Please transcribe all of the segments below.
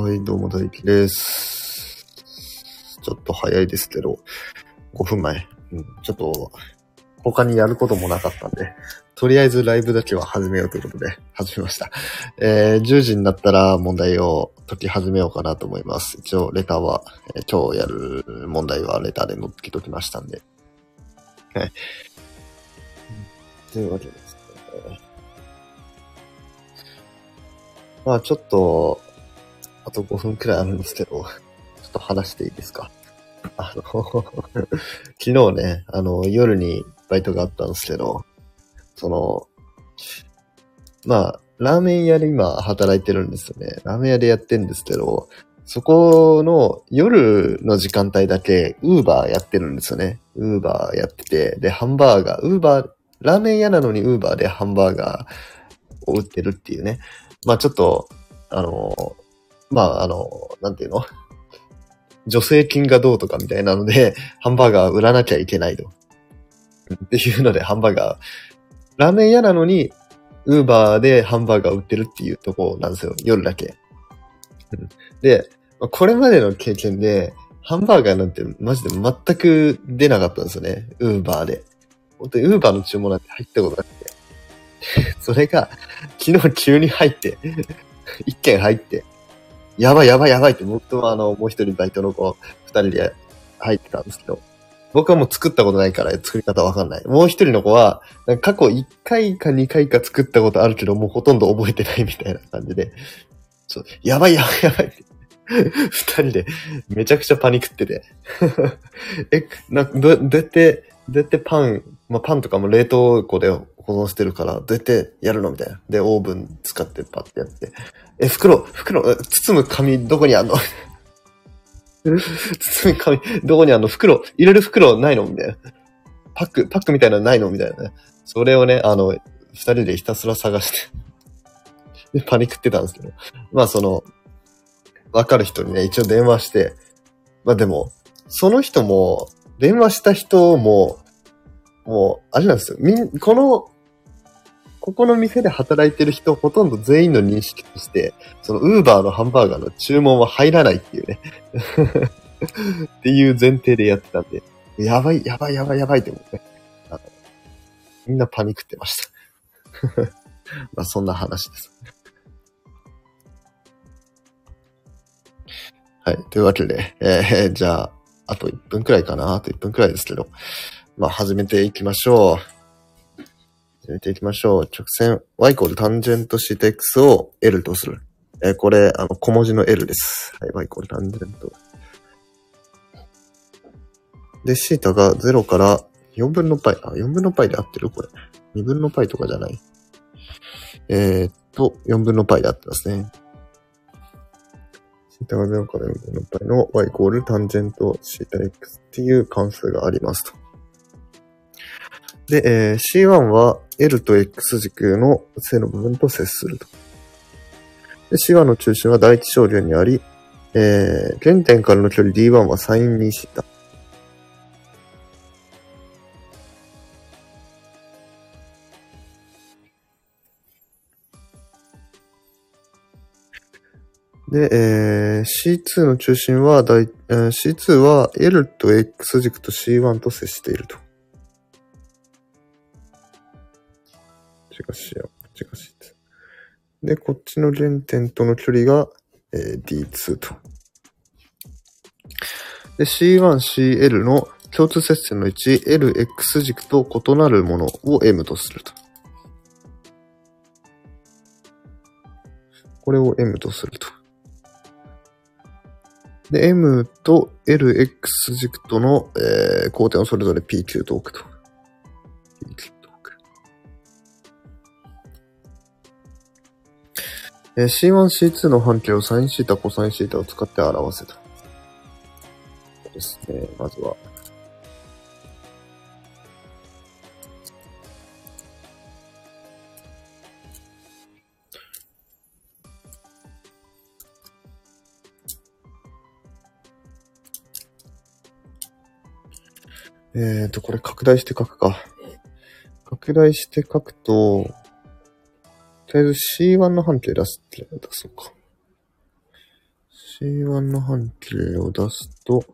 はい、どうも大輝です。ちょっと早いですけど、5分前。うん、ちょっと、他にやることもなかったんで、とりあえずライブだけは始めようということで、始めました。えー、10時になったら問題を解き始めようかなと思います。一応、レターは、えー今日やる問題はレターで載っけときましたんで。はい。というわけですね。まあちょっと、あと5分くらいあるんですけど、ちょっと話していいですか？あの、昨日ね、あの、夜にバイトがあったんですけど、その、まあ、ラーメン屋で今働いてるんですよね。ラーメン屋でやってるんですけど、そこの夜の時間帯だけ、ウーバーやってるんですよね。ウーバーやってて、で、ハンバーガー、ウーバー、ラーメン屋なのにウーバーでハンバーガーを売ってるっていうね。まあちょっと、あの、まああの、なんていうの？助成金がどうとかみたいなので、ハンバーガー売らなきゃいけないと。っていうので、ハンバーガー、ラーメン屋なのに、ウーバーでハンバーガー売ってるっていうとこなんですよ。夜だけ。で、これまでの経験で、ハンバーガーなんてマジで全く出なかったんですよね。ウーバーで。本当にウーバーの注文なんて入ったことなくて。それが、昨日急に入って、一件入って、やばいやばいやばいって、僕とあの、もう一人バイトの子、二人で入ってたんですけど、僕はもう作ったことないから作り方わかんない。もう一人の子は、過去一回か二回か作ったことあるけど、もうほとんど覚えてないみたいな感じで、そう、やばいやばいやばいって。二人でめちゃくちゃパニックってて。え、な、ど、どうやって、どうやってパン、まあ、パンとかも冷凍庫で保存してるから、どうやってやるのみたいな。で、オーブン使ってパッてやって。え、袋、袋、包む紙どこにあんの？包む紙どこにあんの？袋、入れる袋ないの？みたいな。パック、パックみたいなのないの？みたいなね。それをね、あの、二人でひたすら探して、で、パニックってたんですけど。まあその、わかる人にね、一応電話して、まあでも、その人も、電話した人も、もう、あれなんですよ。みん、この、ここの店で働いてる人ほとんど全員の認識として、そのウーバーのハンバーガーの注文は入らないっていうね。っていう前提でやってたんで、やばい、やばい、やばい、やばいって思って、あのみんなパニックってました。まあそんな話です。はい。というわけで、えー、じゃあ、あと1分くらいかな。あと1分くらいですけど。まあ、始めていきましょう。始めていきましょう。直線 y イコールタンジェントシータ x を L とする。えーこれ、あの、小文字の L です。はい。y イコールタンジェント。で、シータが0から4分の π。あ、4分の π で合ってるこれ。2分の π とかじゃない。えー、っと、4分の π で合ってますね。シータが0から4分の π の y イコールタンジェントシータ x っていう関数がありますと。 で、えー C1 は L と X 軸の正の部分と接すると。で、C1 の中心は第一小弦にあり、えー、原点からの距離 D1 はサイン2シータ。で、えー C2 の中心は、えー C2 は L と X 軸と C1 と接していると。違う C1、違う C2。で、こっちの原点との距離が、えー D2 と。で、C1、CL の共通接線の位置、L、X 軸と異なるものを M とすると。これを M とすると。で、M と LX 軸との、えー、交点をそれぞれ PQ と置くと。PQ えー C1、C2 の半径をサインシータ、コサインシータを使って表せた。ですね、まずは。えーと、これ拡大して書くか。拡大して書くと、とりあえず C1 の半径出すって出そうか。C1 の半径を出すと、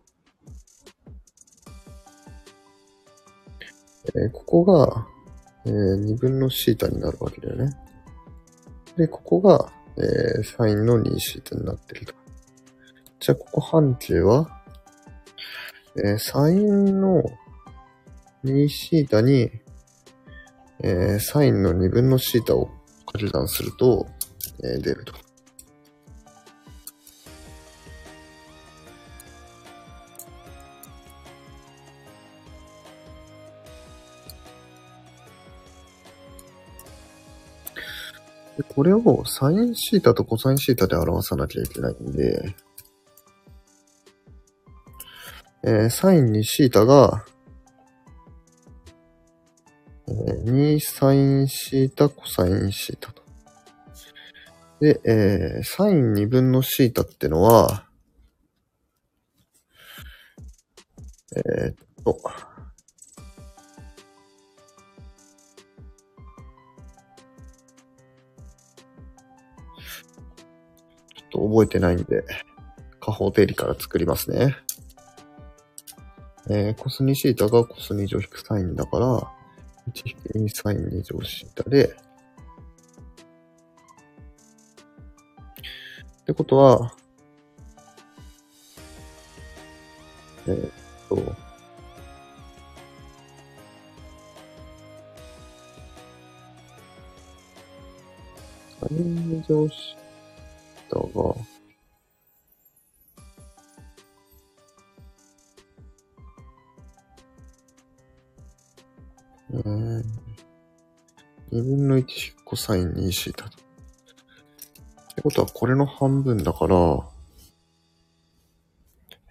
えーここが、えー、2分のシータになるわけだよね。で、ここが、えー、サインの2シータになってると。じゃあ、ここ半径は、えー、サインの2シータに、えー、サインの2分のシータを掛け算すると、えー出ると。でこれをサインシータとコサインシータで表さなきゃいけないんで、えーサイン2シータが、2サインシータ、コサインシータと。で、えーサイン2分のシータってのは、えーっと、ちょっと覚えてないんで、下方定理から作りますね。えー、コス2シータがコス2乗引くサインだから、1引き2サイン2乗したで、ってことは、えーっと、サイン2シータと。ってことは、これの半分だから、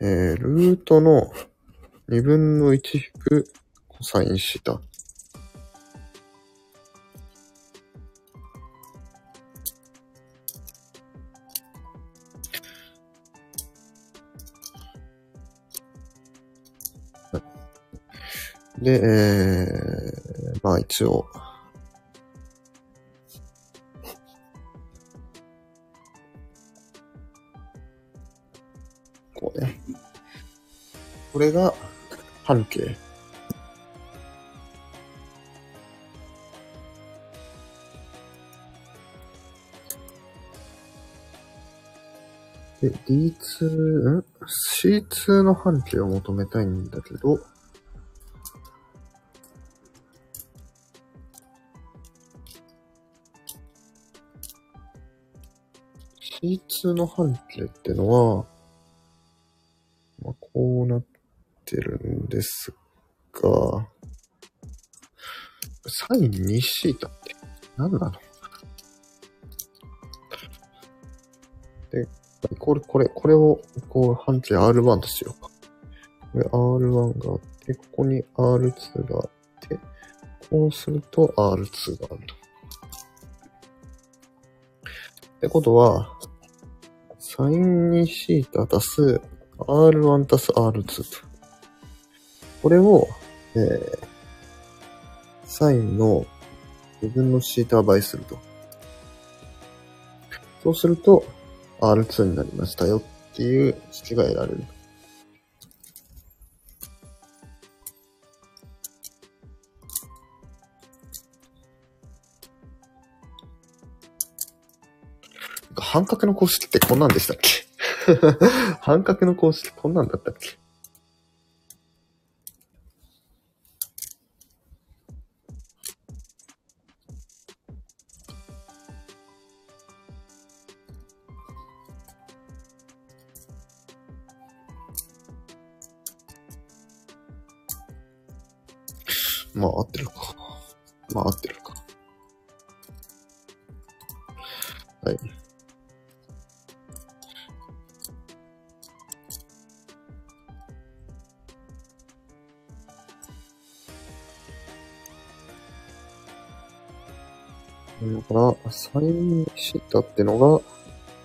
えー、ルートの2分の1引くコサインシータ。で、えー、まあ一応、これが半径。で、D2、ん ?C2 の半径を求めたいんだけど、C2 の半径ってのは、まあ、こうなっててるんですが、サイン2シータって何なので、これ、これ、これを、こう、半径 R1 としようか。これ R1 があって、ここに R2 があって、こうすると R2 があると。ってことは、サイン2シータ足す R1 足す R2 と。これを、えー、サインの自分のシータ倍すると。そうすると R2 になりましたよっていう式が得られる。半角の公式ってこんなんでしたっけ？半角の公式こんなんだったっけ？まあ合ってるか。まあ合ってるか。はい。だから、サインシータってのが、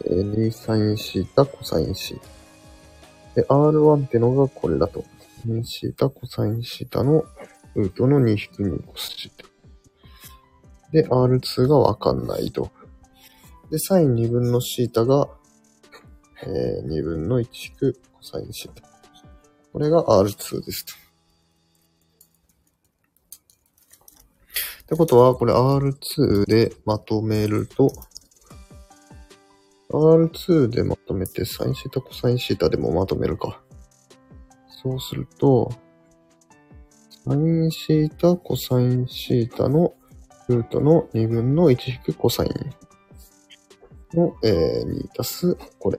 えー、2サインシータ、コサインシータ。で、R1 ってのがこれだと。2シータ、コサインシータのルートの2引く2コスシータ。で、R2 がわかんないと。で、サイン2分のシータが、えー、2分の1引くコサインシータ。これが R2 ですと。ってことは、これ R2 でまとめると、R2 でまとめて、サインシータ、コサインシータでもまとめるか。そうすると、サインシータ、コサインシータのルートの2分の1引くコサインの、えー、2足すこれ。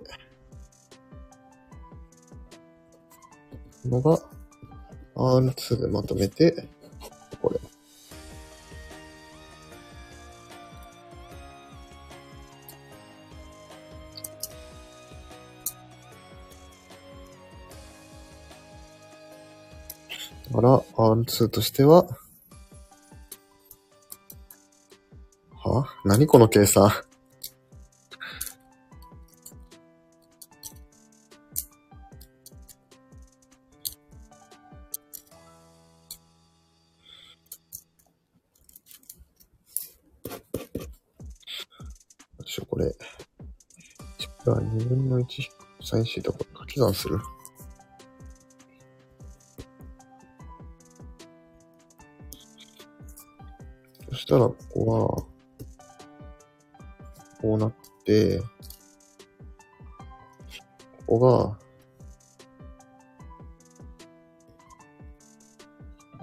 のが R2 でまとめて、から R2 としては、は？何この計算、これ。じゃあ、2分の1引くサインシートこ掛け算する？したら、ここは、こうなって、ここが、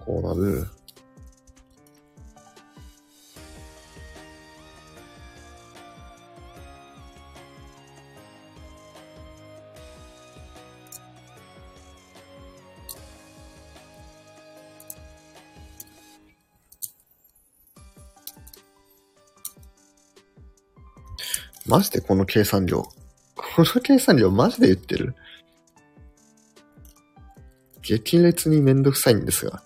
こうなる。マジでこの計算量。この計算量マジで言ってる？激烈にめんどくさいんですが。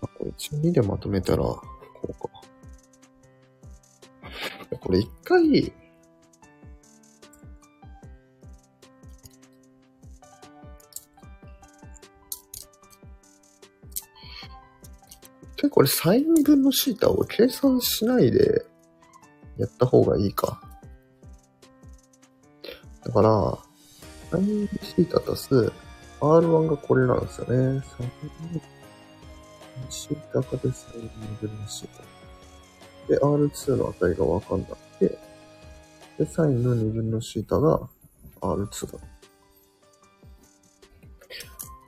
これ1、2でまとめたら、こうか。これ一回、これサイン分のシータを計算しないでやった方がいいか。だから、サインシータ足す R1 がこれなんですよね。サインシータかでサイン分のシータ。で、R2 の値がわかんなくて、で、サインの2分のシータが R2 だ。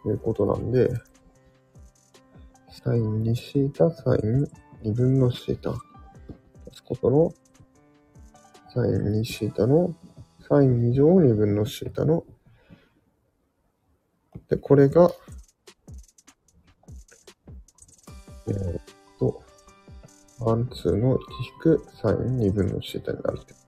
ということなんで、サイン2シータ、サイン2分のシータ。足すことの、サイン2シータの、サイン2乗2分のシータの、で、これが、えーっと、R2 の1引くサイン2分のシータになるって。でじ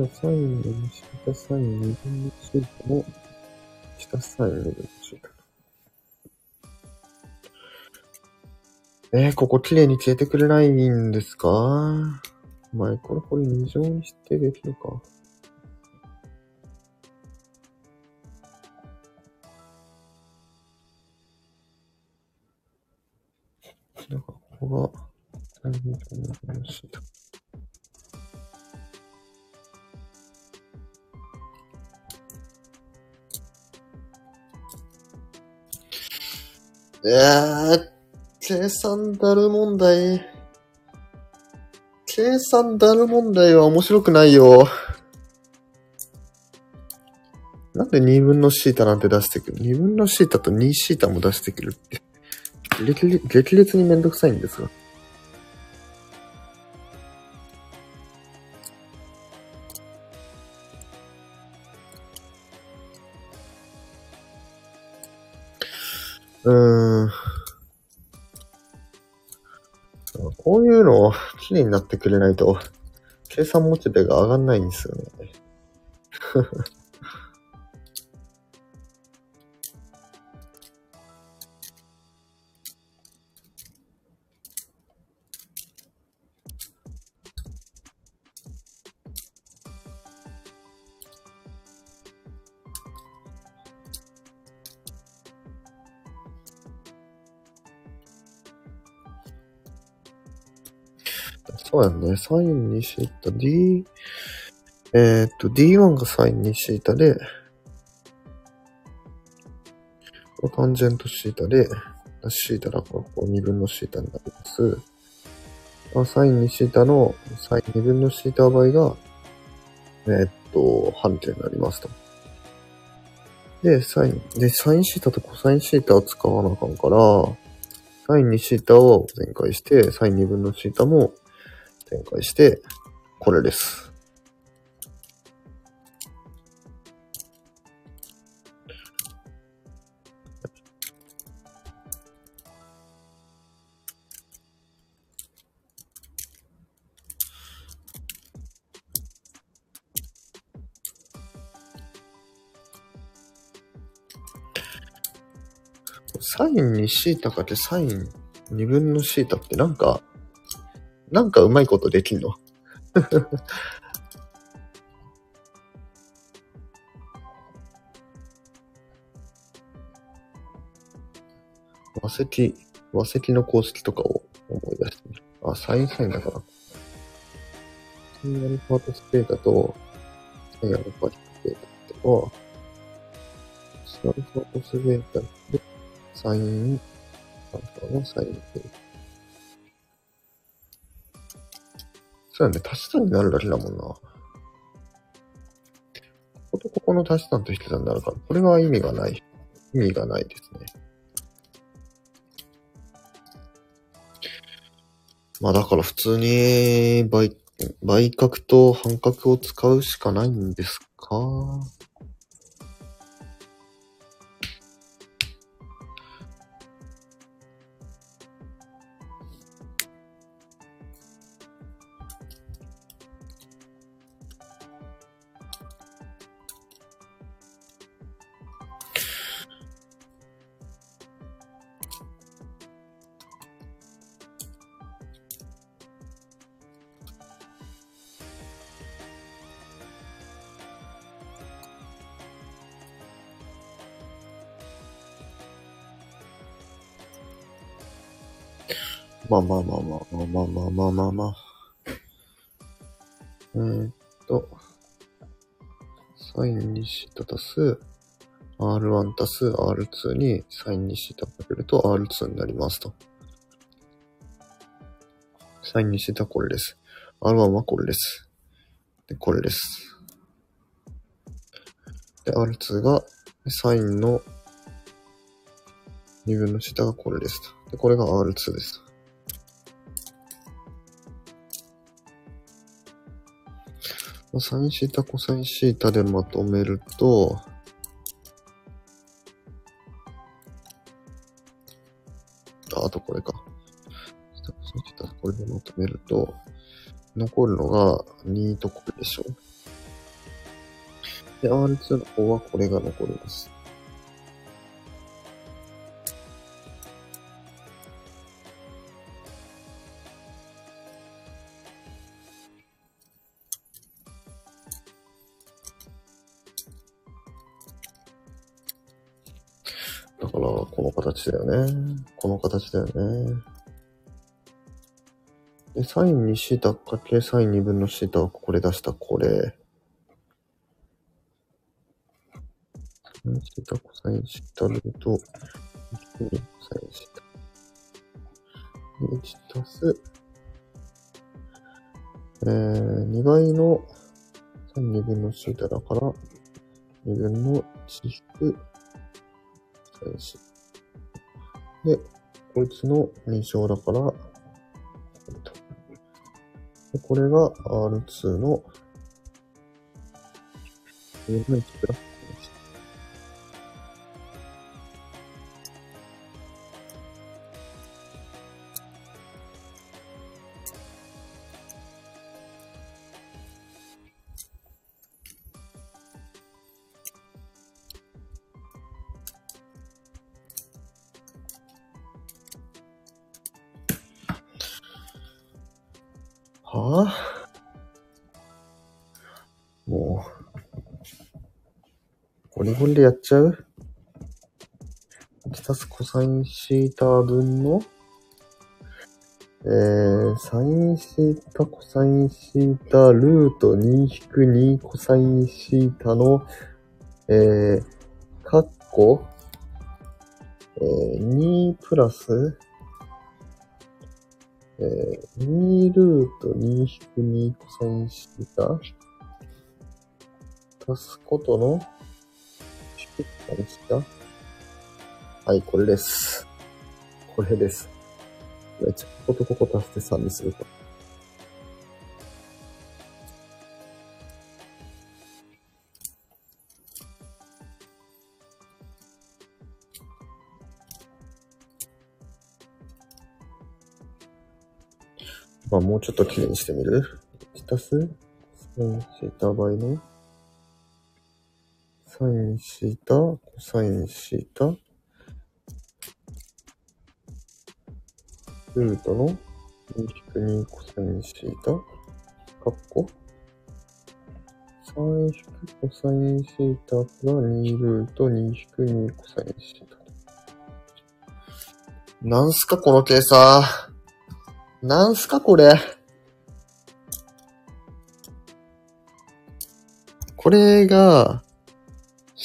ゃあ、サインの2下サイン2分のシートを下サイン2分のシータ。えー、ここ綺麗に消えてくれないんですか？まあ、これこれ二乗にしてできるか。やー、計算だる問題。計算だる問題は面白くないよ。なんで2分のシータなんて出してくる ?2 分のシータと2シータも出してくるって。激烈激烈にめんどくさいんですが。うーん。こういうのを綺麗になってくれないと、計算モチベが上がんないんですよね。ね。サインにシータ D、えーっと、D1 がサインにシータで、これタンジェントシータで、シータだからこう2分のシータになります。あサインにシータのサイン2分のシータ倍が、えーっと、半径になりますと。で、サイン、で、サインシータとコサインシータを使わなあかんから、サイン2シータを展開して、サイン2分のシータも展開して、これです。サインにシータかけサイン2分のシータってなんか、なんかうまいことできんの？和石、和石の公式とかを思い出してみる。あ、サインサインだから。サインアルファとスペータと、サインアルファとスペータっては、サインアルファとスペータで、サイン、アルファのサインペータ。そうやね、足し算になるだけだもんな。こことここの足し算と引き算になるから、これは意味がない。意味がないですね。まあだから普通に倍、倍角と半角を使うしかないんですか？まあまあまあまあまあまあまあまあまあ。えー、っと、サインにシータ足す R1 足す R2 にサインにシータかけると R2 になりますと。サインにシータこれです。R1 はこれです。で、これです。で、R2 がサインの2分のシータがこれですと。で、これが R2 ですと。サインシータ、コサインシータでまとめると、あ、あとこれか。これでまとめると、残るのが2とこれでしょ。で、R2 の方はこれが残ります。形だよね。この形だよね。で、サイン2シータかけサイン2分のシータはこれ出したこれ。サインシータ、コサインシータルート、コサインシータ。1足す、えー、2倍のサイン2分のシータだから、2分の1引くサインシータ。で、こいつの認証だから、これ。が R2 のえープラスでやっちゃう？足すコサインシータ分の、えー、サインシータ、コサインシータ、ルート2-2コサインシータの、えー、カッコ、えー、2プラス、えー、2ルート2-2コサインシータ？足すことの、何したはい、これです。これです。めっちゃこことここ足して3にすると。まあ、もうちょっと綺麗にしてみる？足す？サインシータ倍の？ンシータ、コサインシータ、ルートの2-2コサインシータ、カッコ、3引くコサインシータが2ルート2-2コサインシータ。なんすかこの計算。なんすかこれ。これが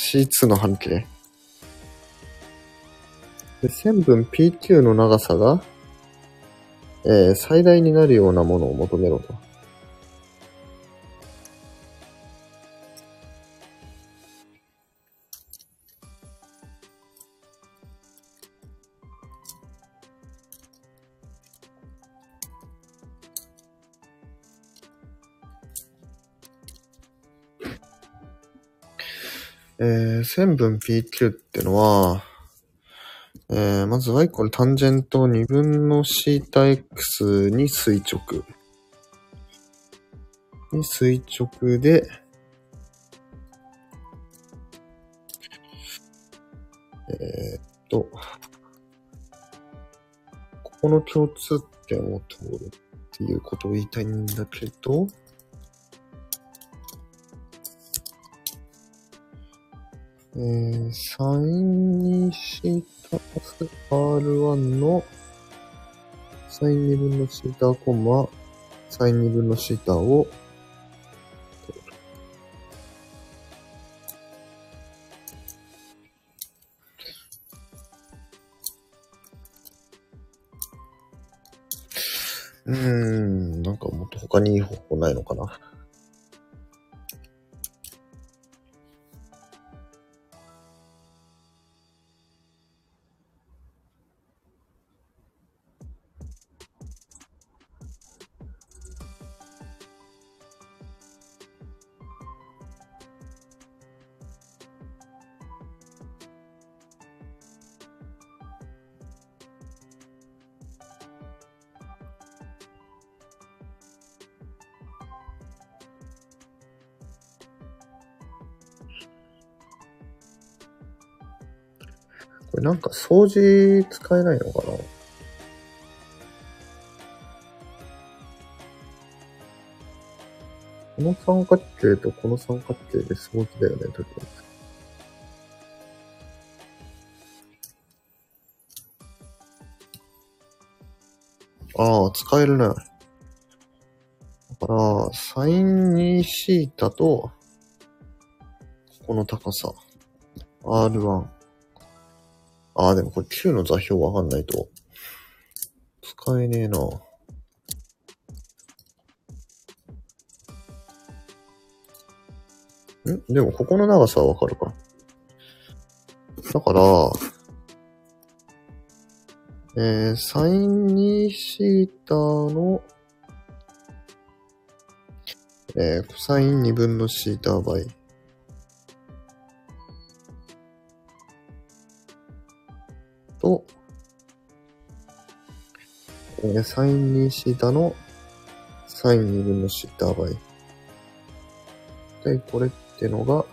C2 の半径。で線分 PQ の長さが、えー最大になるようなものを求めろと。えー、線分 PQ ってのは、えー、まずはこのタンジェント2分の θx に垂直。に垂直で、えーっと、ここの共通点を通るっていうことを言いたいんだけど、えー、サインにしたす R1 のサイン2分のシータコンマサイン2分のシータをうーん、なんかもっと他にいい方法ないのかな？れなんか掃除使えないのかな？この三角形とこの三角形で掃除だよね、とりあえず。ああ、使えるね。だから、サイン2シータと、ここの高さ。R1。ああ、でもこれ Q の座標わかんないと、使えねえな。ん？でもここの長さはわかるか。だから、えー、サイン2シータの、えー、コサイン2分のシータ倍。と、えー、サイン2シータのサイン2分のシータ倍。で、これってのが、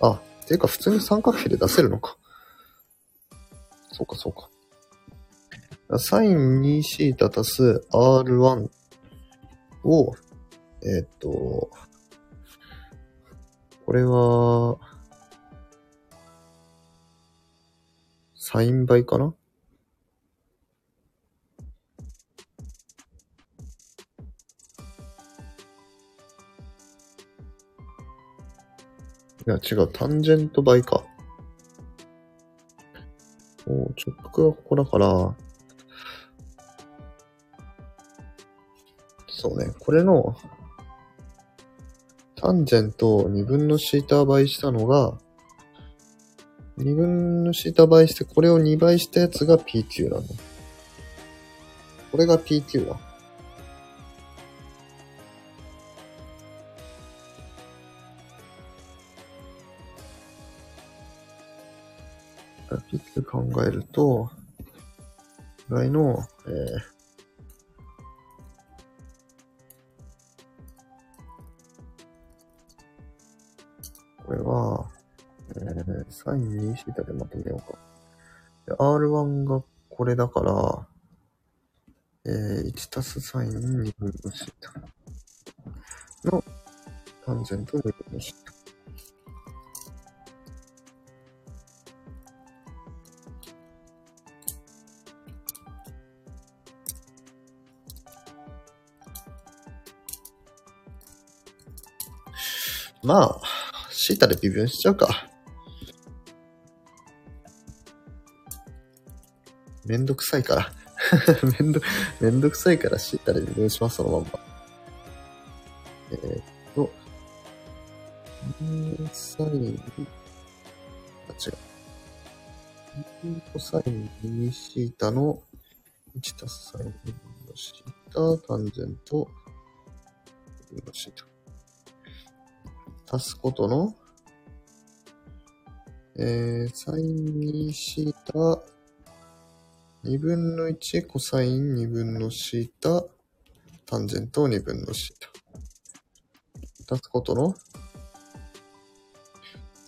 あ、ていうか普通に三角比で出せるのか。そうか、そうか。サイン2シータ足す R1 を、えーっと、これは、サイン倍かな？いや、違う、タンジェント倍か。お直角がここだから、そうね、これの、タンジェントを2分のシーター倍したのが、2分のシータ倍して、これを2倍したやつが PQ なの。これが PQ だ。PQ 考えると、ぐらいの、えー3、2、シータでまとめようか。で R1 がこれだから、えー、1たすサイン2分のシータの、完全とェン2分のシータ。まあ、シータで微分しちゃうか。めんどくさいから。めんど、めんどくさいからシータで微分します、そのまんま。えーっと、2サイン、あ、違う。2コサイン2シータの1たすサイン2分のシータ、タンジェント、2分のシータ。足すことの、えー、サイン2シータ、2分の1コサイン2分のシータ、タンジェント2分のシータ。足すことの、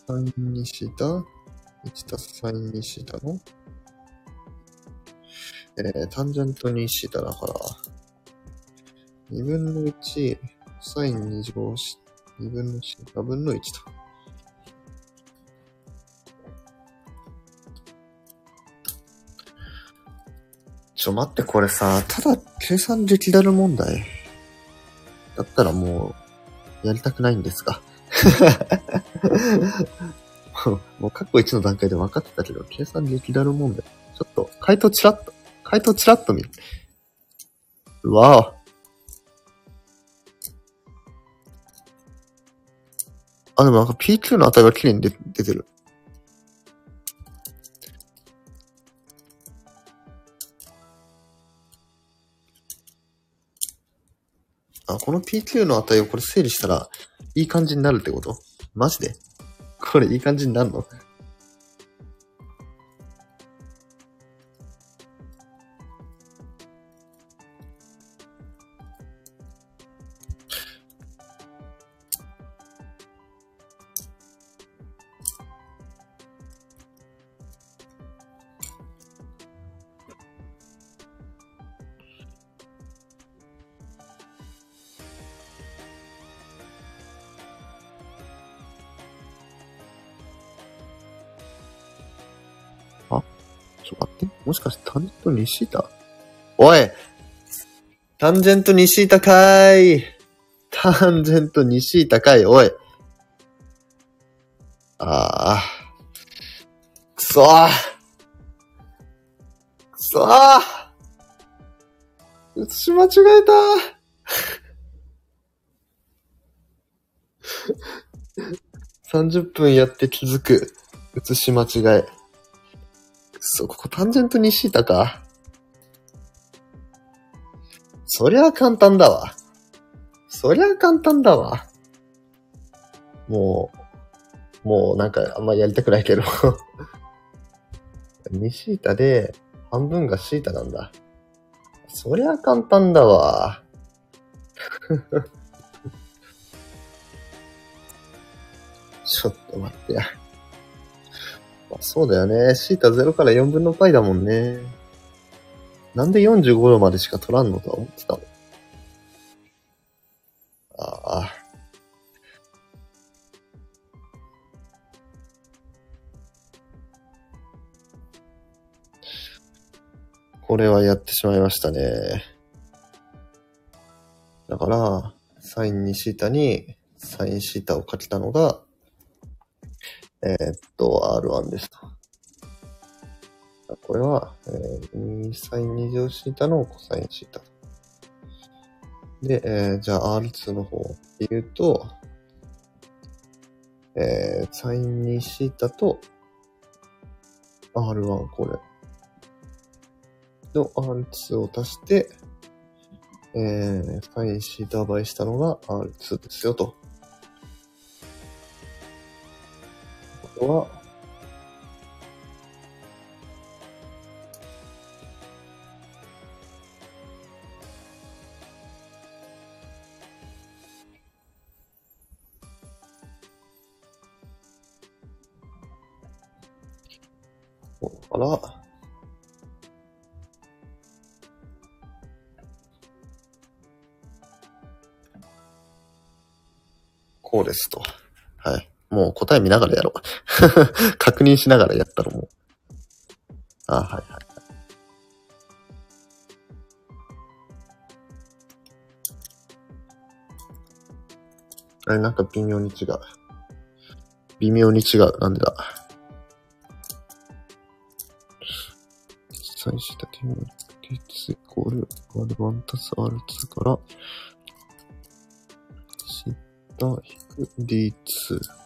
サイン2シータ、1足すサイン2シータの、えー、タンジェント2シータだから、2分の1、コサイン2乗し、2分のシータ分の1と。ちょ、待って、これさ、ただ計算できられる問題。だったらもう、やりたくないんですが。もう、もう過去1の段階で分かってたけど、計算できられる問題。ちょっと、回答チラッと、回答チラッと見る。うわぁ。あ、でもなんか PQ の値が綺麗に出てる。あ、この PQ の値をこれ整理したら、いい感じになるってこと？マジで？これいい感じになるの？タンジェント2シータおいタンジェント2シータかーいタンジェント2シータかいおいああ。くそーくそー写し間違えたー30分やって気づく。写し間違え。くそ、ここタンジェント2シータか？そりゃ簡単だわ。そりゃ簡単だわ。もう、もうなんかあんまりやりたくないけど。2シータで半分がシータなんだ。そりゃ簡単だわ。ちょっと待ってや。まあそうだよね。シータ0から4分の π だもんね。なんで45度までしか取らんのとは思ってたの。ああ。これはやってしまいましたね。だから、サイン2シータにサインシータを書けたのが、えーっと、R1 ですと。これは、えー、2サイン2乗シータのコサインシータ。で、えーじゃあ R2 の方っていうと、えー、サイン2シータと R1 これ。の R2 を足して、えー、サインシータ倍したのが R2 ですよと。これは、ら、こうですと。はい。もう答え見ながらやろう。確認しながらやったらもう。あ、はいはい。あれ、なんか微妙に違う。微妙に違う。なんでだ？最した点は D2 イコール R1 たす R2 から、シッター引く D2。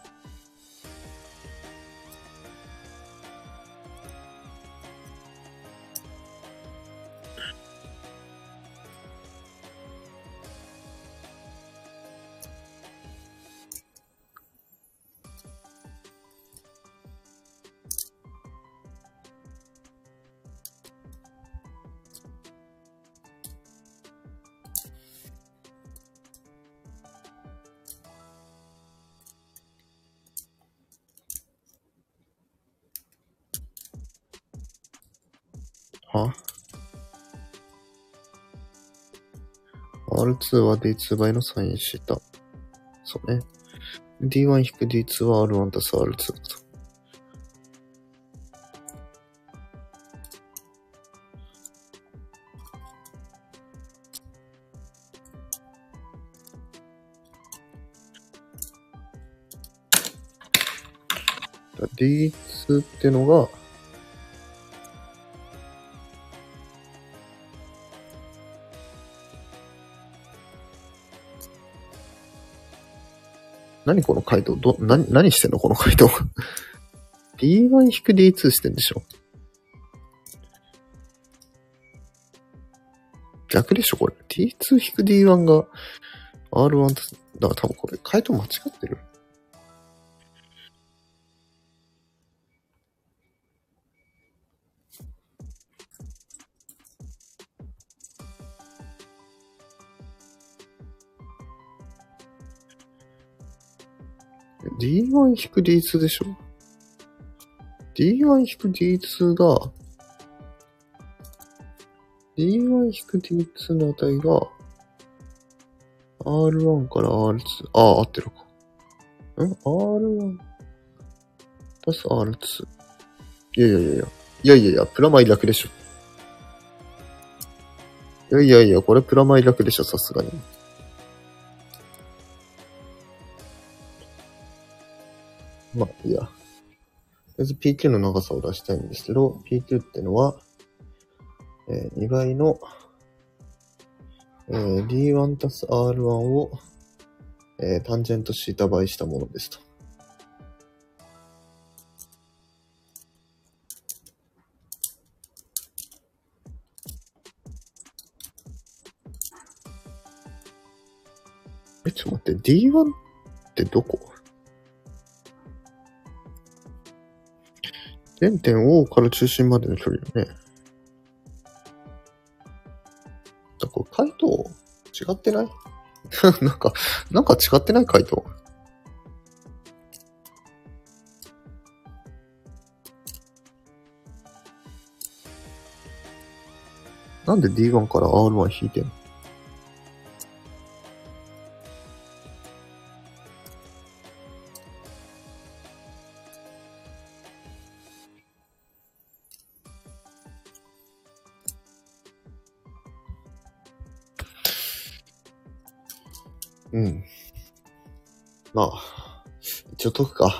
は ?R2 は D2 倍のサインシータ。そうね。D1-D2 は R1 たす R2 だと。D2 ってのが、何この回答？ど、な、何してんのこの回答？D1-D2 してんでしょ？逆でしょこれ？D2-D1 が R1 と、だから多分これ回答間違ってる。D1-D2 でしょ ?D1-D2 が、D1-D2 の値が、R1 から R2、ああ、合ってるか。ん ?R1 足す R2。いやいやいやいや。いやいやいや、プラマイ楽でしょ。いやいやいや、これプラマイ楽でしょ、さすがに。まあ、いいや。とりあえず PQ の長さを出したいんですけど、PQ ってのは、えー2倍の、えー D1 たす R1 を、えータンジェントシータ倍したものですと。え、ちょっと待って、D1 ってどこ？原点 O から中心までの距離よね。だこれ回答違ってない？なんか、なんか違ってない回答？なんで D1 から R1 引いてんの？一応解くか。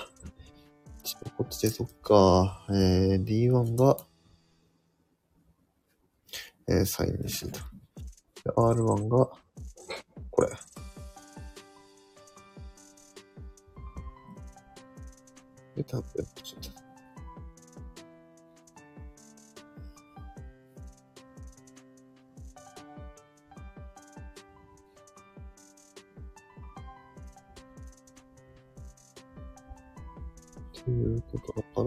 ということだから、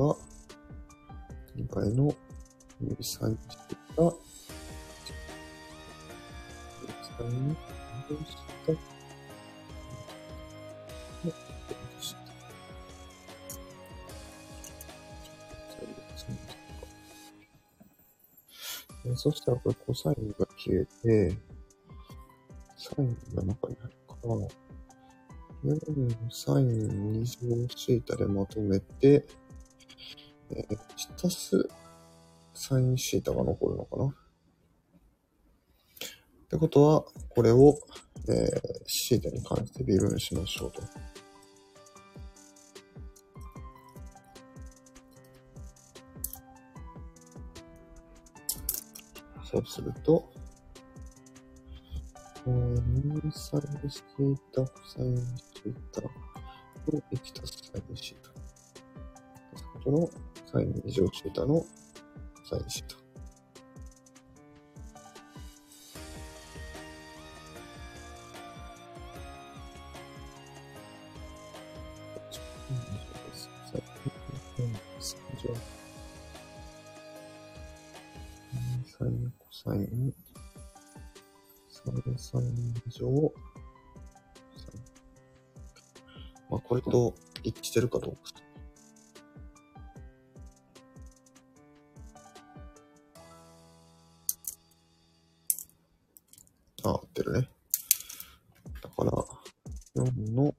今回の指サインしてた、指サインした、そしたらこれコサインが消えて、サインが中に入るから、4サイン2乗シータでまとめて、えー、足すサインシータが残るのかな？ってことは、これを、えー、シータに関して微分しましょうと。そうすると、サインシータ、コサインシータと1たすサインシータ。先ほどのサイン2乗シータのサインシータ。サイン、コサイン、3サイン乗、まあ、これと一致してるかどうか。あ、合ってるね。だから、4の、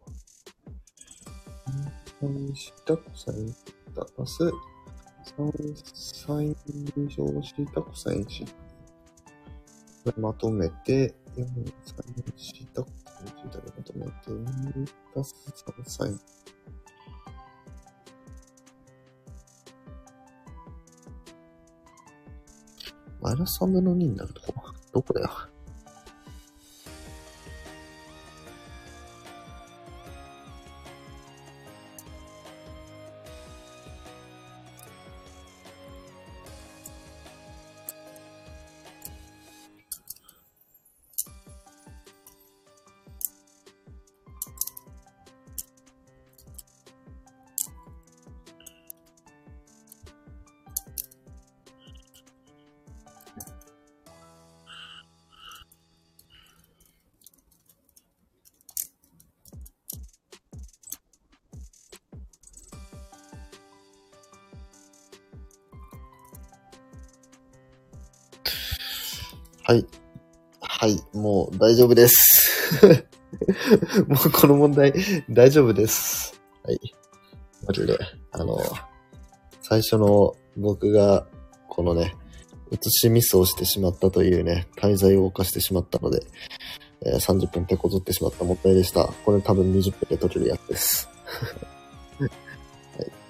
サインしたコサインタプラス、3サイン乗したコサインシータ。それまとめて、4サインしたコサインシータでまとめて、2たす3歳。マイナス3分の2になるとこ、どこだよ？はい。はい、もう大丈夫です。もうこの問題大丈夫です。はい。マジで、あの、最初の僕がこのね、写しミスをしてしまったというね、滞在を犯してしまったので、えー30分手こずってしまった問題でした。これ多分20分で解けるやつです。はい。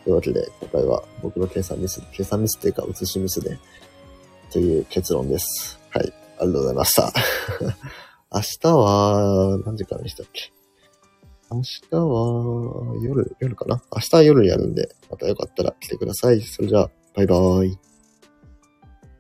というわけで、今回は僕の計算ミス、計算ミスっていうか写しミスで、という結論です。はい。ありがとうございました。明日は、何時からでしたっけ？明日は、夜、夜かな？明日は夜やるんで、またよかったら来てください。それじゃあ、バイバーイ。